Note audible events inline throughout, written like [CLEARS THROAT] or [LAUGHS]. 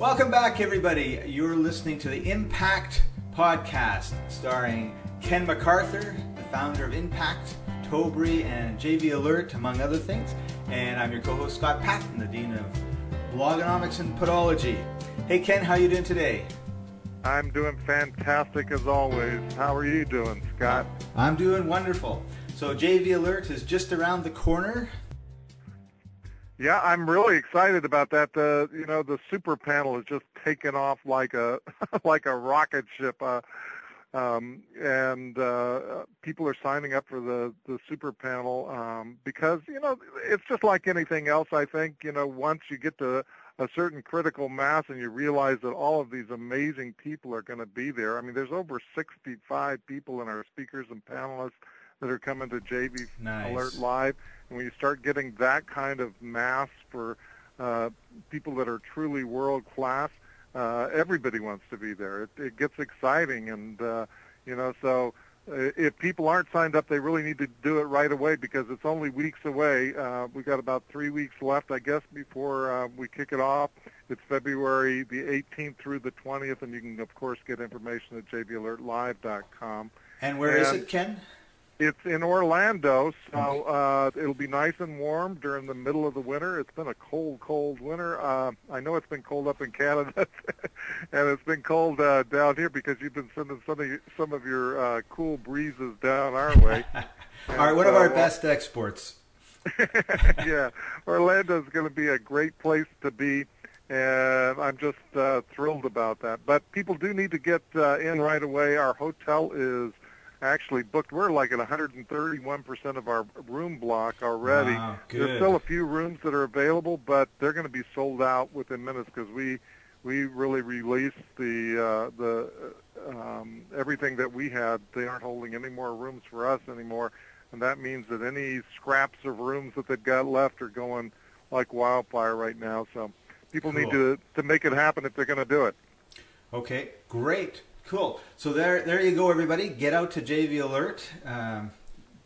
Welcome back, everybody. You're listening to the Impact Podcast, starring Ken McArthur, the founder of Impact, Tobri, and JV Alert, among other things. And I'm your co-host Scott Paton, the dean of blogonomics and podology. Hey, Ken, how you doing today? I'm doing fantastic as always. How are you doing, Scott? I'm doing wonderful. So JV Alert is just around the corner. Yeah, I'm really excited about that. The you know the super panel is just taken off like a [LAUGHS] like a rocket ship, uh, um, and uh, people are signing up for the the super panel um, because you know it's just like anything else. I think you know once you get to a certain critical mass and you realize that all of these amazing people are going to be there. I mean, there's over 65 people in our speakers and panelists that are coming to JV nice. Alert Live. And when you start getting that kind of mass for uh, people that are truly world class, uh, everybody wants to be there. It, it gets exciting, and uh, you know, so uh, if people aren't signed up, they really need to do it right away because it's only weeks away. Uh, we got about three weeks left, I guess, before uh, we kick it off. It's February the 18th through the 20th, and you can, of course, get information at jvalertlive.com. And where and, is it, Ken? It's in Orlando, so uh, it'll be nice and warm during the middle of the winter. It's been a cold, cold winter. Uh, I know it's been cold up in Canada, [LAUGHS] and it's been cold uh, down here because you've been sending some of your, some of your uh, cool breezes down our way. [LAUGHS] all right, one of our best exports. [LAUGHS] yeah, Orlando is going to be a great place to be, and I'm just uh, thrilled about that. But people do need to get uh, in right away. Our hotel is actually booked. We're like at 131% of our room block already. Wow, There's still a few rooms that are available, but they're going to be sold out within minutes because we we really released the uh, the um, everything that we had. They aren't holding any more rooms for us anymore, and that means that any scraps of rooms that they've got left are going like wildfire right now. So people cool. need to to make it happen if they're going to do it. Okay, great. Cool. So there, there you go, everybody. Get out to JV Alert. Um,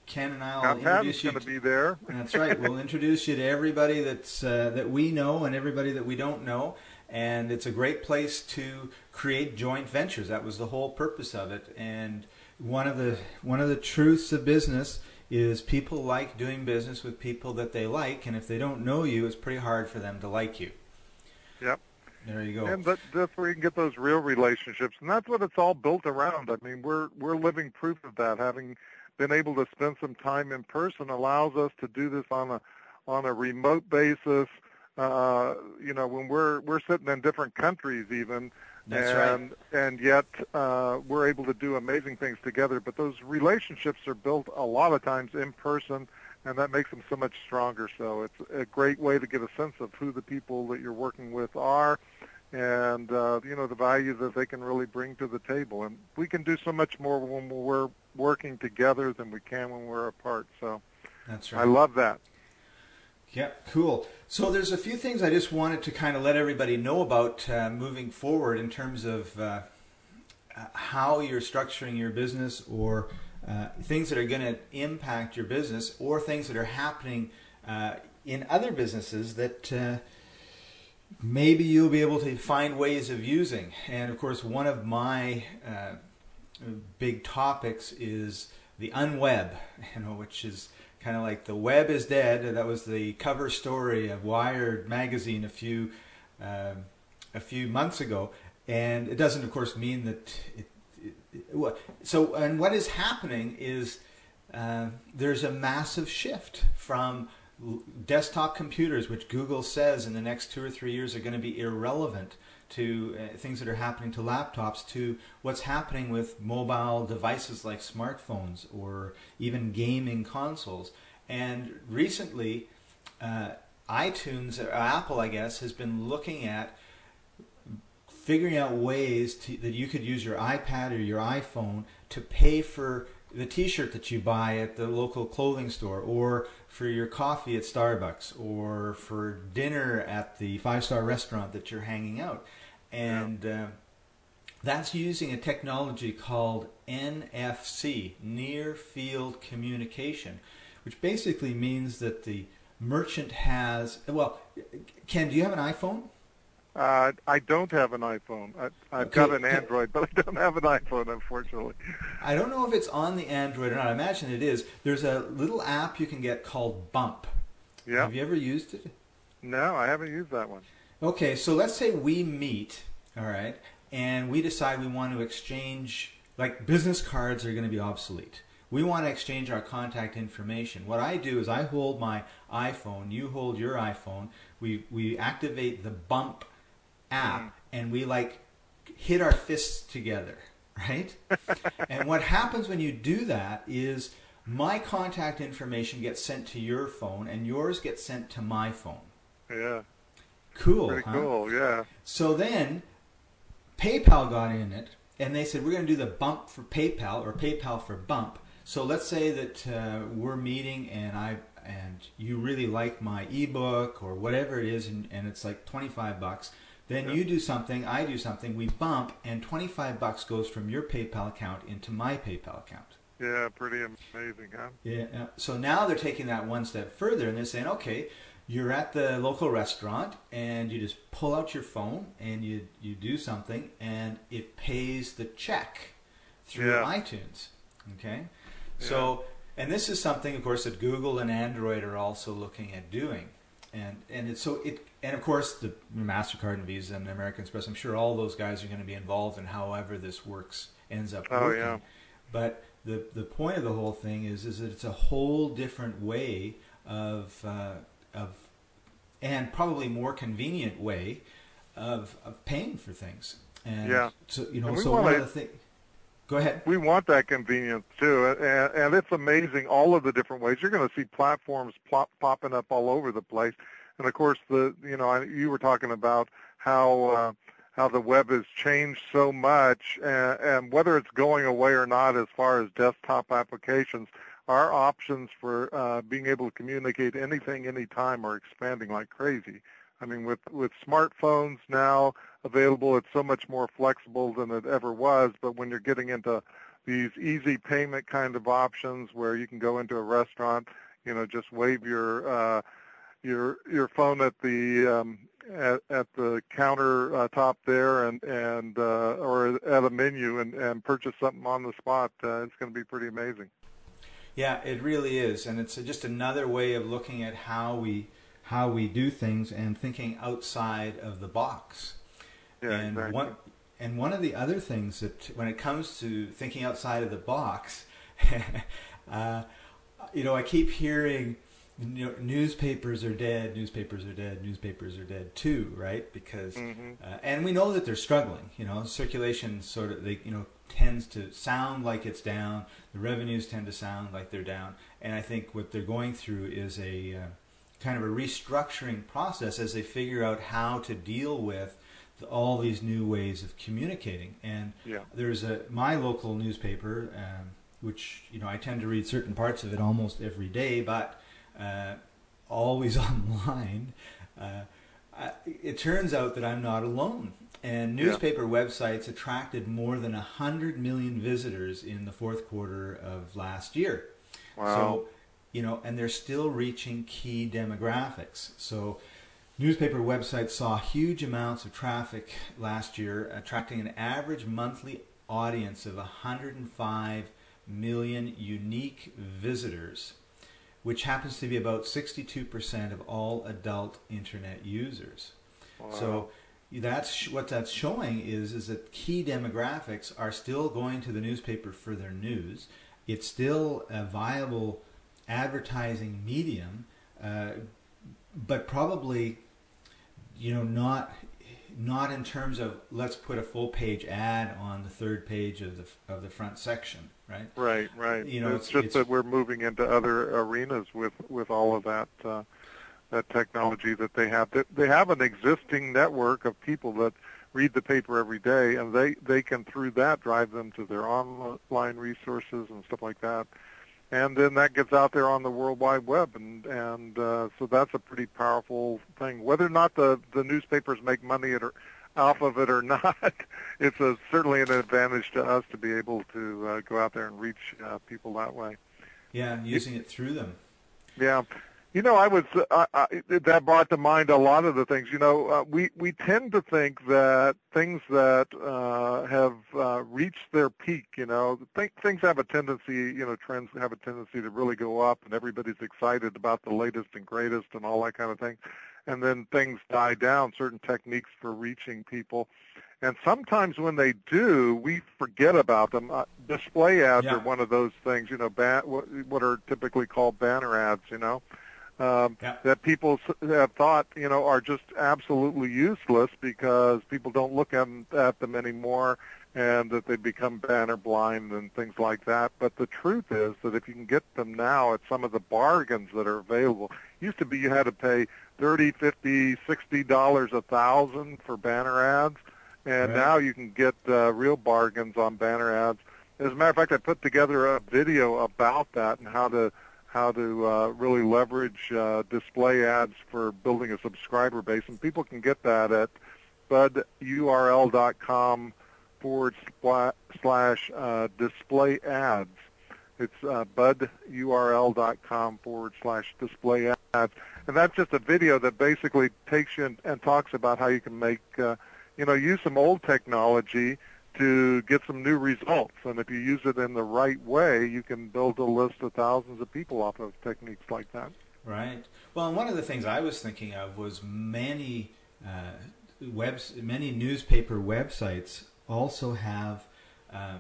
Ken and I will introduce you. going to be there. That's right. We'll [LAUGHS] introduce you to everybody that's uh, that we know and everybody that we don't know. And it's a great place to create joint ventures. That was the whole purpose of it. And one of the one of the truths of business is people like doing business with people that they like, and if they don't know you, it's pretty hard for them to like you. Yep. There you go. And that, that's where you can get those real relationships, and that's what it's all built around. I mean, we're we're living proof of that. Having been able to spend some time in person allows us to do this on a on a remote basis. Uh, you know, when we're we're sitting in different countries, even. That's and right. and yet uh, we're able to do amazing things together. But those relationships are built a lot of times in person, and that makes them so much stronger. So it's a great way to get a sense of who the people that you're working with are, and uh, you know the value that they can really bring to the table. And we can do so much more when we're working together than we can when we're apart. So that's right. I love that. Yeah, cool. So there's a few things I just wanted to kind of let everybody know about uh, moving forward in terms of uh, how you're structuring your business or uh, things that are going to impact your business or things that are happening uh, in other businesses that uh, maybe you'll be able to find ways of using. And of course, one of my uh, big topics is the unweb, [LAUGHS] you know, which is kind of like the web is dead. That was the cover story of Wired magazine a few uh, a few months ago, and it doesn't, of course, mean that it. it, it so, and what is happening is uh, there's a massive shift from desktop computers, which Google says in the next two or three years are going to be irrelevant to uh, things that are happening to laptops, to what's happening with mobile devices like smartphones or even gaming consoles. And recently, uh, iTunes, or Apple, I guess, has been looking at figuring out ways to, that you could use your iPad or your iPhone to pay for the t-shirt that you buy at the local clothing store or for your coffee at Starbucks or for dinner at the five-star restaurant that you're hanging out and uh, that's using a technology called NFC, Near Field Communication, which basically means that the merchant has. Well, Ken, do you have an iPhone? Uh, I don't have an iPhone. I, I've Okay. got an Android, but I don't have an iPhone, unfortunately. I don't know if it's on the Android or not. I imagine it is. There's a little app you can get called Bump. Yeah. Have you ever used it? No, I haven't used that one. Okay, so let's say we meet, all right, and we decide we want to exchange, like business cards are going to be obsolete. We want to exchange our contact information. What I do is I hold my iPhone, you hold your iPhone, we, we activate the Bump app, and we like hit our fists together, [LAUGHS] right? and what happens when you do that is my contact information gets sent to your phone, and yours gets sent to my phone. Yeah. Cool. Pretty huh? cool. Yeah. So then PayPal got in it and they said, we're going to do the bump for PayPal or PayPal for bump. So let's say that uh, we're meeting and I and you really like my ebook or whatever it is and, and it's like 25 bucks. Then Yeah. you do something, I do something, we bump and 25 bucks goes from your PayPal account into my PayPal account. Yeah. Pretty amazing, huh? Yeah. So now they're taking that one step further and they're saying, okay, you're at the local restaurant and you just pull out your phone and you you do something and it pays the check through Yeah. iTunes. Okay. So and this is something, of course, that Google and Android are also looking at doing. And and it's so it and of course the Mastercard and Visa and American Express. I'm sure all those guys are going to be involved in however this works ends up Oh, working. yeah. But the the point of the whole thing is is that it's a whole different way of uh, of and probably more convenient way of of paying for things. And Yeah. so you know so one of the things. Go ahead. We want that convenience too, and, and it's amazing all of the different ways. You're going to see platforms plop, popping up all over the place, and of course, the you know I- you were talking about how uh, how the web has changed so much, and, and whether it's going away or not, as far as desktop applications, our options for uh, being able to communicate anything, anytime, are expanding like crazy. I mean, with with smartphones now available, it's so much more flexible than it ever was. But when you're getting into these easy payment kind of options, where you can go into a restaurant, you know, just wave your uh, your your phone at the um, at, at the counter uh, top there, and and uh, or at a menu, and and purchase something on the spot. Uh, it's going to be pretty amazing. Yeah, it really is, and it's just another way of looking at how we how we do things and thinking outside of the box. Yeah, and exactly. one and one of the other things that when it comes to thinking outside of the box, [LAUGHS] uh, you know, I keep hearing you know, newspapers are dead, newspapers are dead, newspapers are dead too, right? Because Mhm. uh, and we know that they're struggling. You know, circulation sort of they you know tends to sound like it's down. The revenues tend to sound like they're down, and I think what they're going through is a uh, kind of a restructuring process as they figure out how to deal with all these new ways of communicating. And Yeah. there's a my local newspaper, um, which you know I tend to read certain parts of it almost every day, but uh, always [LAUGHS] online. Uh, I, it turns out that I'm not alone. And Yeah. newspaper websites attracted more than 100 million visitors in the fourth quarter of last year. Wow. So, you know, and they're still reaching key demographics. So, newspaper websites saw huge amounts of traffic last year, attracting an average monthly audience of 105 million unique visitors, which happens to be about 62% of all adult internet users. Wow. So that's what that's showing is is that key demographics are still going to the newspaper for their news. It's still a viable advertising medium, uh, but probably you know not not in terms of let's put a full page ad on the third page of the of the front section, right? Right, right. You know, it's, it's- just it's- that we're moving into other arenas with with all of that uh, that technology that they have. They- They have an existing network of people that read the paper every day, and they they can through that drive them to their online resources and stuff like that. And then that gets out there on the World Wide Web, and and uh, so that's a pretty powerful thing. Whether or not the the newspapers make money at or off of it or [LAUGHS] not, it's a, certainly an advantage to us to be able to uh, go out there and reach uh, people that way. Yeah, using it through them. Yeah. You know, I was uh, I, that brought to mind a lot of the things. You know, uh, we we tend to think that things that uh, have uh, reached their peak, you know, think, things have a tendency, you know, trends have a tendency to really go up, and everybody's excited about the latest and greatest and all that kind of thing, and then things die down. Certain techniques for reaching people. And sometimes when they do, we forget about them. Uh, display ads Yeah. are one of those things, you know, ban- what, what are typically called banner ads, you know, um, Yeah. that people have thought, you know, are just absolutely useless because people don't look at, at them anymore and that they become banner blind and things like that. But the truth is that if you can get them now at some of the bargains that are available, used to be you had to pay thirty, fifty, sixty dollars a thousand for banner ads, and Right. now you can get uh, real bargains on banner ads. As a matter of fact, I put together a video about that and how to how to uh, really leverage uh, display ads for building a subscriber base, and people can get that at budurl.com forward slash uh, display ads. It's uh, budurl.com forward slash display ads. And that's just a video that basically takes you and, and talks about how you can make, uh, you know, use some old technology to get some new results. And if you use it in the right way, you can build a list of thousands of people off of techniques like that. Right. Well, and one of the things I was thinking of was many uh, webs, many newspaper websites also have uh,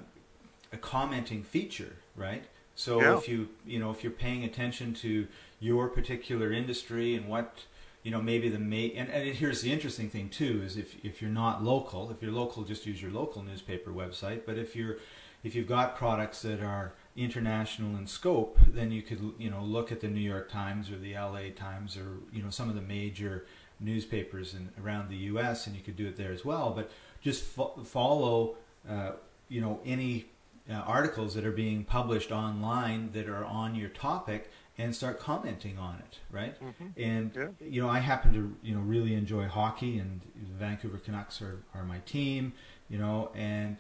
a commenting feature, right? So Yeah. if you you know if you're paying attention to your particular industry and what you know maybe the ma- and, and here's the interesting thing too is if if you're not local, if you're local, just use your local newspaper website. But if you're if you've got products that are international in scope, then you could you know look at the New York Times or the LA Times or you know some of the major newspapers in, around the U.S. and you could do it there as well. But just fo- follow uh, you know any uh, articles that are being published online that are on your topic and start commenting on it, right? And Yeah. you know, I happen to you know really enjoy hockey, and the Vancouver Canucks are, are my team, you know, and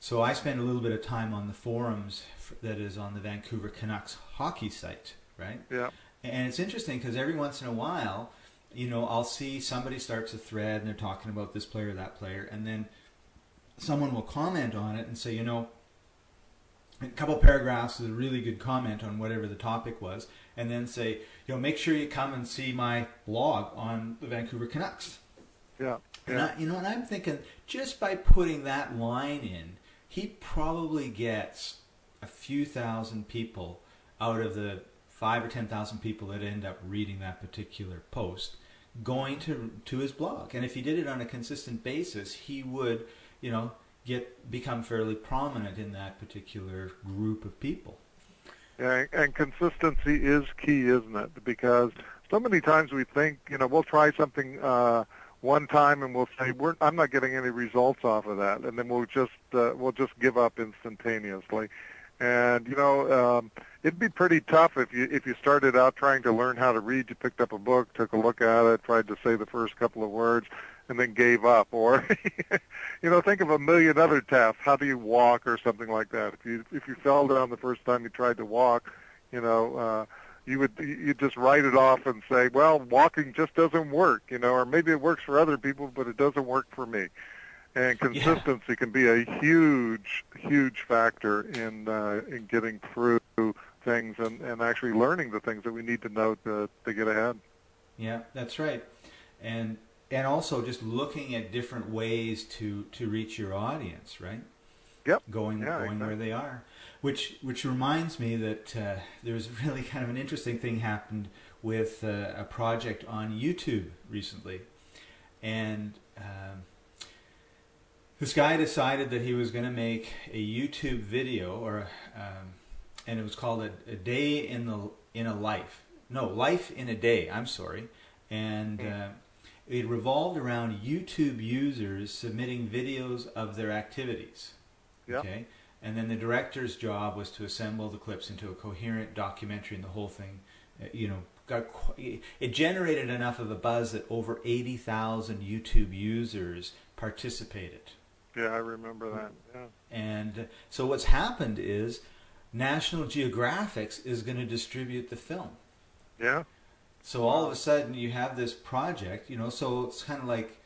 so I spend a little bit of time on the forums f- that is on the Vancouver Canucks hockey site, right? Yeah. And it's interesting because every once in a while, you know, I'll see somebody starts a thread and they're talking about this player, that player, and then someone will comment on it and say, you know, a couple paragraphs is a really good comment on whatever the topic was, and then say, you know, make sure you come and see my blog on the Vancouver Canucks. Yeah. And Yeah. I, you know, and I'm thinking just by putting that line in, he probably gets a few thousand people out of the five or ten thousand people that end up reading that particular post going to to his blog. And if he did it on a consistent basis, he would, you know, get become fairly prominent in that particular group of people. Yeah, and consistency is key, isn't it? Because so many times we think, you know, we'll try something uh, one time and we'll say, We're, "I'm not getting any results off of that," and then we'll just uh, we'll just give up instantaneously. And you know, um, it'd be pretty tough if you if you started out trying to learn how to read. You picked up a book, took a look at it, tried to say the first couple of words, and then gave up. Or, [LAUGHS] you know, think of a million other tasks. How do you walk, or something like that? If you if you fell down the first time you tried to walk, you know, uh, you would you just write it off and say, well, walking just doesn't work, you know, or maybe it works for other people, but it doesn't work for me. And [LAUGHS] consistency can be a huge, huge factor in uh, in getting through things and, and actually learning the things that we need to know to to get ahead. Yeah, that's right. And and also just looking at different ways to to reach your audience, right? Yep. Going Yeah, going where they are. Which which reminds me that uh, there was [LAUGHS] really kind of an interesting thing happened with uh, a project on YouTube recently, and um, this guy decided that he was going to make a YouTube video, or um, and it was called a, a day in the in a life. No, life in a day. I'm sorry, and uh, it revolved around YouTube users submitting videos of their activities. Yep. Okay, and then the director's job was to assemble the clips into a coherent documentary, and the whole thing, uh, you know, got it generated enough of a buzz that over eighty thousand YouTube users participated. Yeah, I remember that. Yeah. And uh, so what's happened is National Geographic is going to distribute the film. Yeah. So all of a sudden you have this project, you know, so it's kind of like,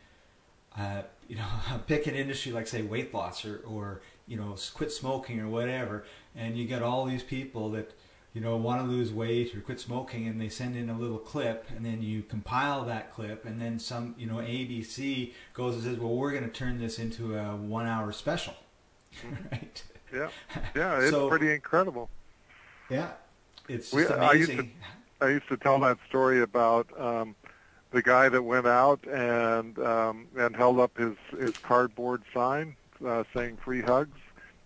uh, [LAUGHS] you know, pick an industry like say weight loss or, or, you know, quit smoking or whatever. And you get all these people that, you know, want to lose weight or quit smoking and they send in a little clip and then you compile that clip and then some, you know, ABC goes and says, well, we're going to turn this into a one hour special. [LAUGHS] right. Yeah. [LAUGHS] Yeah. It's so, pretty incredible. Yeah. It's we, amazing. I used, to, I used to tell that story about, um, the guy that went out and um, and held up his his cardboard sign uh, saying "free hugs."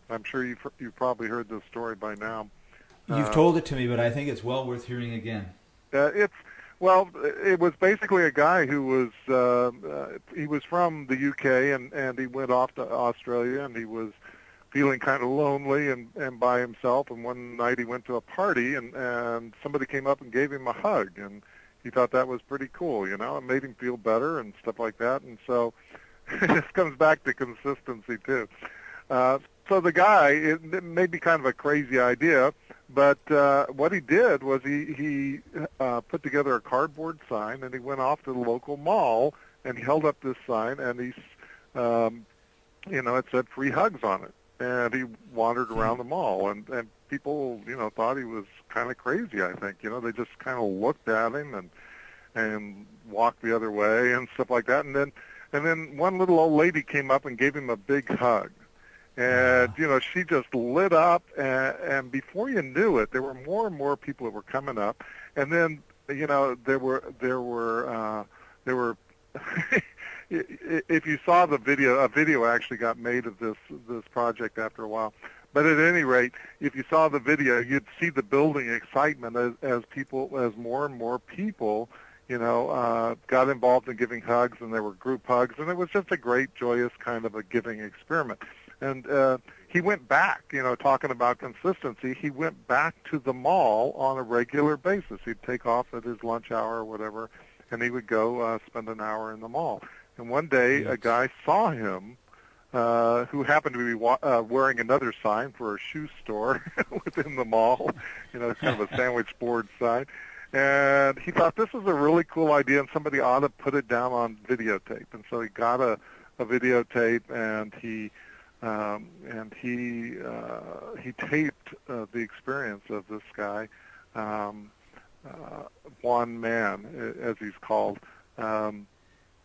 I'm sure you've you've probably heard this story by now. You've uh, told it to me, but I think it's well worth hearing again. Uh, it's well, it was basically a guy who was uh, uh, he was from the UK and and he went off to Australia and he was feeling kind of lonely and and by himself and one night he went to a party and and somebody came up and gave him a hug and he thought that was pretty cool, you know, it made him feel better and stuff like that and so [LAUGHS] this comes back to consistency too. Uh, so the guy, it, it may be kind of a crazy idea, but uh, what he did was he he uh, put together a cardboard sign and he went off to the local mall and he held up this sign and he's um, you know it said free hugs on it and he wandered hmm. around the mall and and people you know thought he was kind of crazy I think you know they just kind of looked at him and and walked the other way and stuff like that and then and then one little old lady came up and gave him a big hug and you know she just lit up and, and before you knew it there were more and more people that were coming up and then you know there were there were uh there were [LAUGHS] if you saw the video a video actually got made of this this project after a while but at any rate if you saw the video you'd see the building excitement as as people as more and more people you know uh got involved in giving hugs and there were group hugs and it was just a great joyous kind of a giving experiment and uh, he went back, you know, talking about consistency. He went back to the mall on a regular basis. He'd take off at his lunch hour or whatever, and he would go uh, spend an hour in the mall. And one day, yes. a guy saw him uh, who happened to be wa- uh, wearing another sign for a shoe store [LAUGHS] within the mall, you know, kind of a sandwich board sign. And he thought this is a really cool idea, and somebody ought to put it down on videotape. And so he got a, a videotape, and he um, and he uh, he taped uh, the experience of this guy, um, uh, Juan Mann, as he's called, um,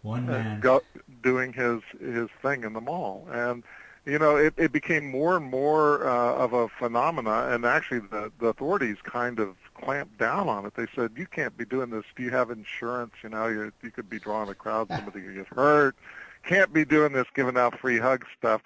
Juan Mann go, doing his his thing in the mall, and you know it, it became more and more uh, of a phenomena, and actually the the authorities kind of clamped down on it. They said you can't be doing this. Do you have insurance? You know, you you could be drawing a crowd, somebody could get hurt. Can't be doing this, giving out free hug stuff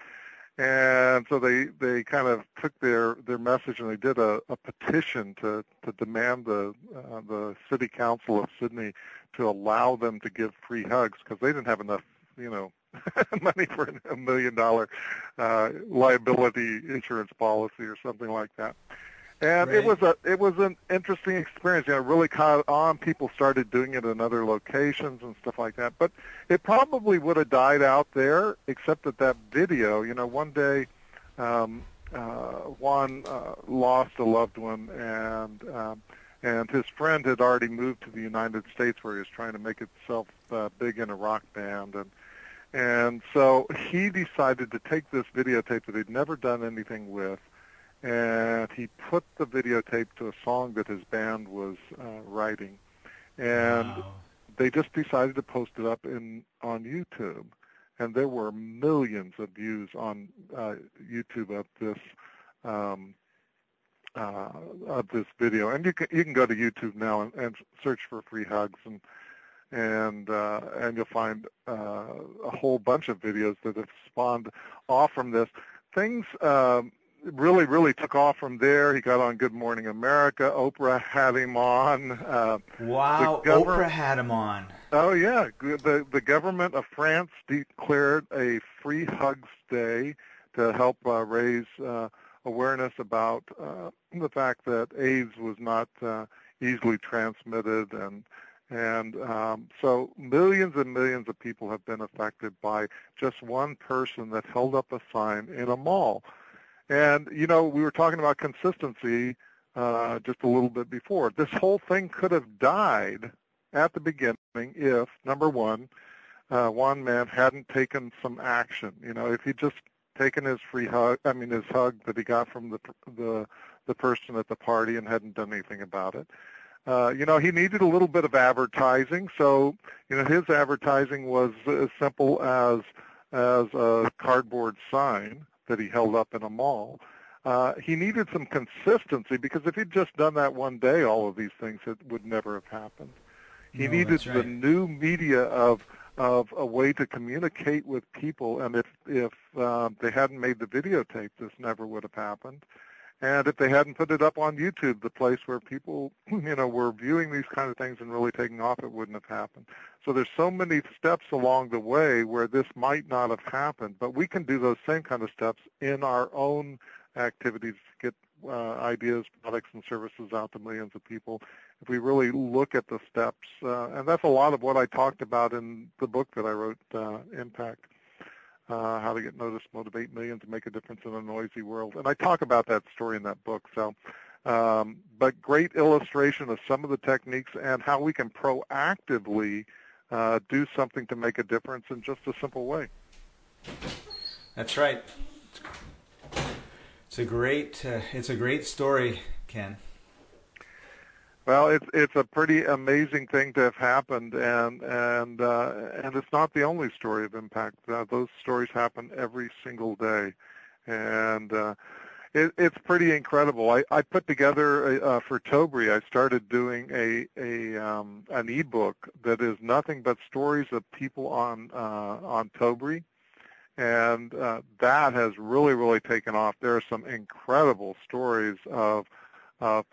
and so they they kind of took their their message and they did a, a petition to to demand the uh, the city council of Sydney to allow them to give free hugs because they didn't have enough you know [LAUGHS] money for a million dollar uh, liability insurance policy or something like that. And right. it was a it was an interesting experience. You know, really caught on. People started doing it in other locations and stuff like that. But it probably would have died out there, except that that video. You know, one day, um, uh, Juan uh, lost a loved one, and um, and his friend had already moved to the United States, where he was trying to make himself uh, big in a rock band, and and so he decided to take this videotape that he'd never done anything with and he put the videotape to a song that his band was uh, writing, and wow. they just decided to post it up in on YouTube, and there were millions of views on uh, YouTube of this um, uh, of this video, and you can you can go to YouTube now and, and search for free hugs and and uh, and you'll find uh, a whole bunch of videos that have spawned off from this. Things um, really, really took off from there. He got on Good Morning America. Oprah had him on. Uh, wow, Oprah had him on. Oh yeah, the the government of France declared a free hugs day to help uh, raise uh, awareness about uh, the fact that AIDS was not uh, easily transmitted and and um, so millions and millions of people have been affected by just one person that held up a sign in a mall. And, you know, we were talking about consistency uh, just a little bit before. This whole thing could have died at the beginning if, number one, uh, Juan Mann hadn't taken some action. You know, if he'd just taken his free hug, I mean his hug that he got from the the the person at the party and hadn't done anything about it. Uh, you know, he needed a little bit of advertising, so you know his advertising was as simple as as a cardboard sign that he held up in a mall. Uh, he needed some consistency because if he'd just done that one day, all of these things it would never have happened. He No, needed right. the new media of of a way to communicate with people, and if if uh, they hadn't made the videotape, this never would have happened. And if they hadn't put it up on YouTube, the place where people, [CLEARS THROAT] you know, were viewing these kind of things and really taking off, it wouldn't have happened. So there's so many steps along the way where this might not have happened, but we can do those same kind of steps in our own activities to get uh, ideas, products, and services out to millions of people. If we really look at the steps, uh, and that's a lot of what I talked about in the book that I wrote, uh, Impact how to get noticed, motivate millions, and make a difference in a noisy world. And I talk about that story in that book. So, um, but great illustration of some of the techniques and how we can proactively uh, do something to make a difference in just a simple way. That's right. It's a great uh, it's a great story, Ken. Well, it's it's a pretty amazing thing to have happened, and and uh, and it's not the only story of impact. Uh, those stories happen every single day, and uh, it, it's pretty incredible. I, I put together uh, for Tobri. I started doing a a um, an ebook that is nothing but stories of people on uh, on Tobri, and uh, that has really really taken off. There are some incredible stories of uh,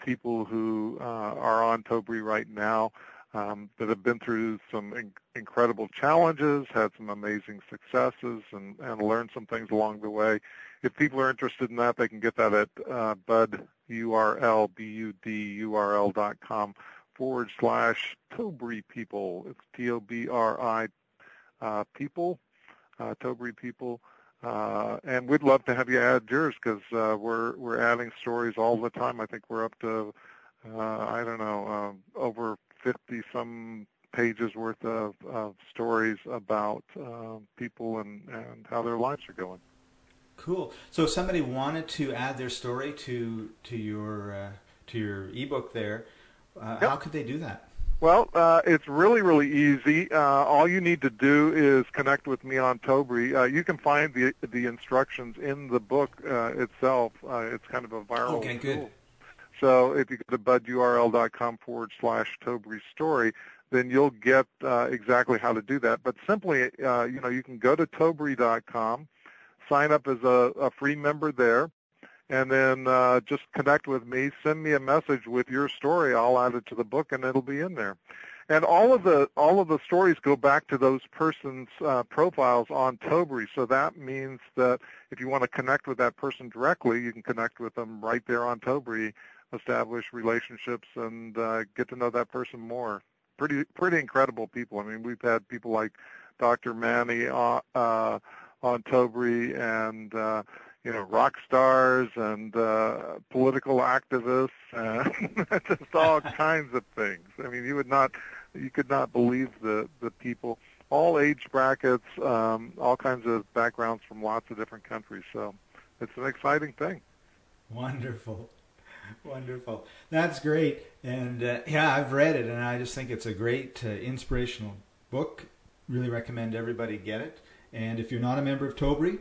people who uh, are on Tobri right now um, that have been through some in- incredible challenges, had some amazing successes, and, and learned some things along the way. If people are interested in that, they can get that at uh, bud, U-R-L, B-U-D-U-R-L dot com forward slash Tobri people. It's T-O-B-R-I uh, people, uh, Tobri people. Uh, and we'd love to have you add yours because uh, we're we're adding stories all the time. I think we're up to uh, I don't know uh, over 50 some pages worth of, of stories about uh, people and, and how their lives are going. Cool. So if somebody wanted to add their story to to your uh, to your ebook there, uh, Yep. how could they do that? Well, uh, it's really, really easy. Uh, all you need to do is connect with me on Tobri. Uh, you can find the the instructions in the book uh, itself. Uh, it's kind of a viral Okay, good. So if you go to budurl.com forward slash Tobri story, then you'll get uh, exactly how to do that. But simply, uh, you know, you can go to Tobri.com, sign up as a, a free member there, and then uh, just connect with me. Send me a message with your story. I'll add it to the book, and it'll be in there. And all of the all of the stories go back to those persons' uh, profiles on Tobri. So that means that if you want to connect with that person directly, you can connect with them right there on Tobri, establish relationships, and uh, get to know that person more. Pretty pretty incredible people. I mean, we've had people like Dr. Manny uh, uh, on Tobri and uh, you know rock stars and uh, political activists [LAUGHS] and just all [LAUGHS] kinds of things. I mean, you would not you could not believe the the people, all age brackets, um, all kinds of backgrounds from lots of different countries. So it's an exciting thing. Wonderful. Wonderful. That's great. And uh, yeah, I've read it and I just think it's a great uh, inspirational book. Really recommend everybody get it. And if you're not a member of Tobri,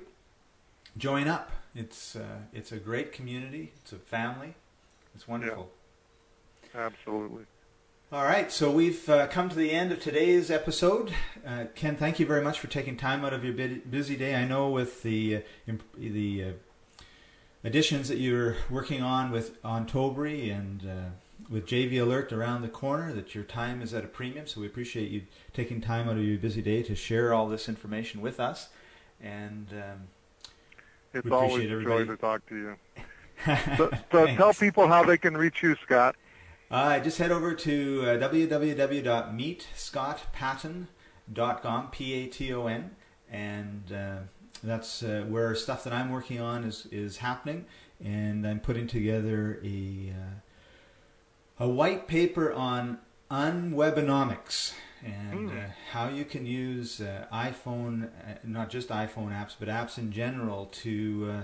join up. It's uh, it's a great community. It's a family. It's wonderful. Absolutely. All right, so we've uh, come to the end of today's episode. Uh, Ken, thank you very much for taking time out of your busy day. I know with the uh, imp- the uh, additions that you're working on with on Tobri and uh, with JV Alert around the corner, that your time is at a premium. So we appreciate you taking time out of your busy day to share all this information with us. And um, It's always a joy to talk to you. [LAUGHS] So, so tell people how they can reach you, Scott. Uh, just head over to uh, www.meetscottpaton.com, P-A-T-O-N, and uh, that's uh, where stuff that I'm working on is, is happening. And I'm putting together a uh, a white paper on Unwebinomics and mm. uh, how you can use uh, iPhone, uh, not just iPhone apps, but apps in general to uh,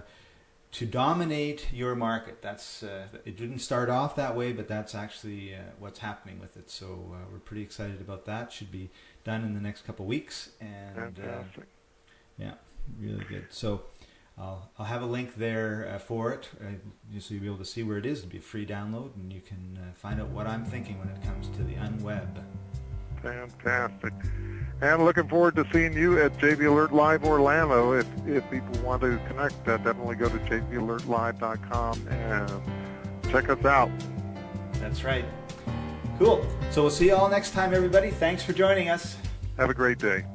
to dominate your market. That's uh, it didn't start off that way, but that's actually uh, what's happening with it. So we're pretty excited about that. Should be done in the next couple weeks, and yeah, really good. So. I'll, I'll have a link there uh, for it, uh, so you'll be able to see where it is. It'll be a free download, and you can uh, find out what I'm thinking when it comes to the unweb. Fantastic. And looking forward to seeing you at JV Alert Live Orlando. If, if people want to connect, uh, definitely go to jvalertlive.com and check us out. That's right. Cool. So we'll see you all next time, everybody. Thanks for joining us. Have a great day.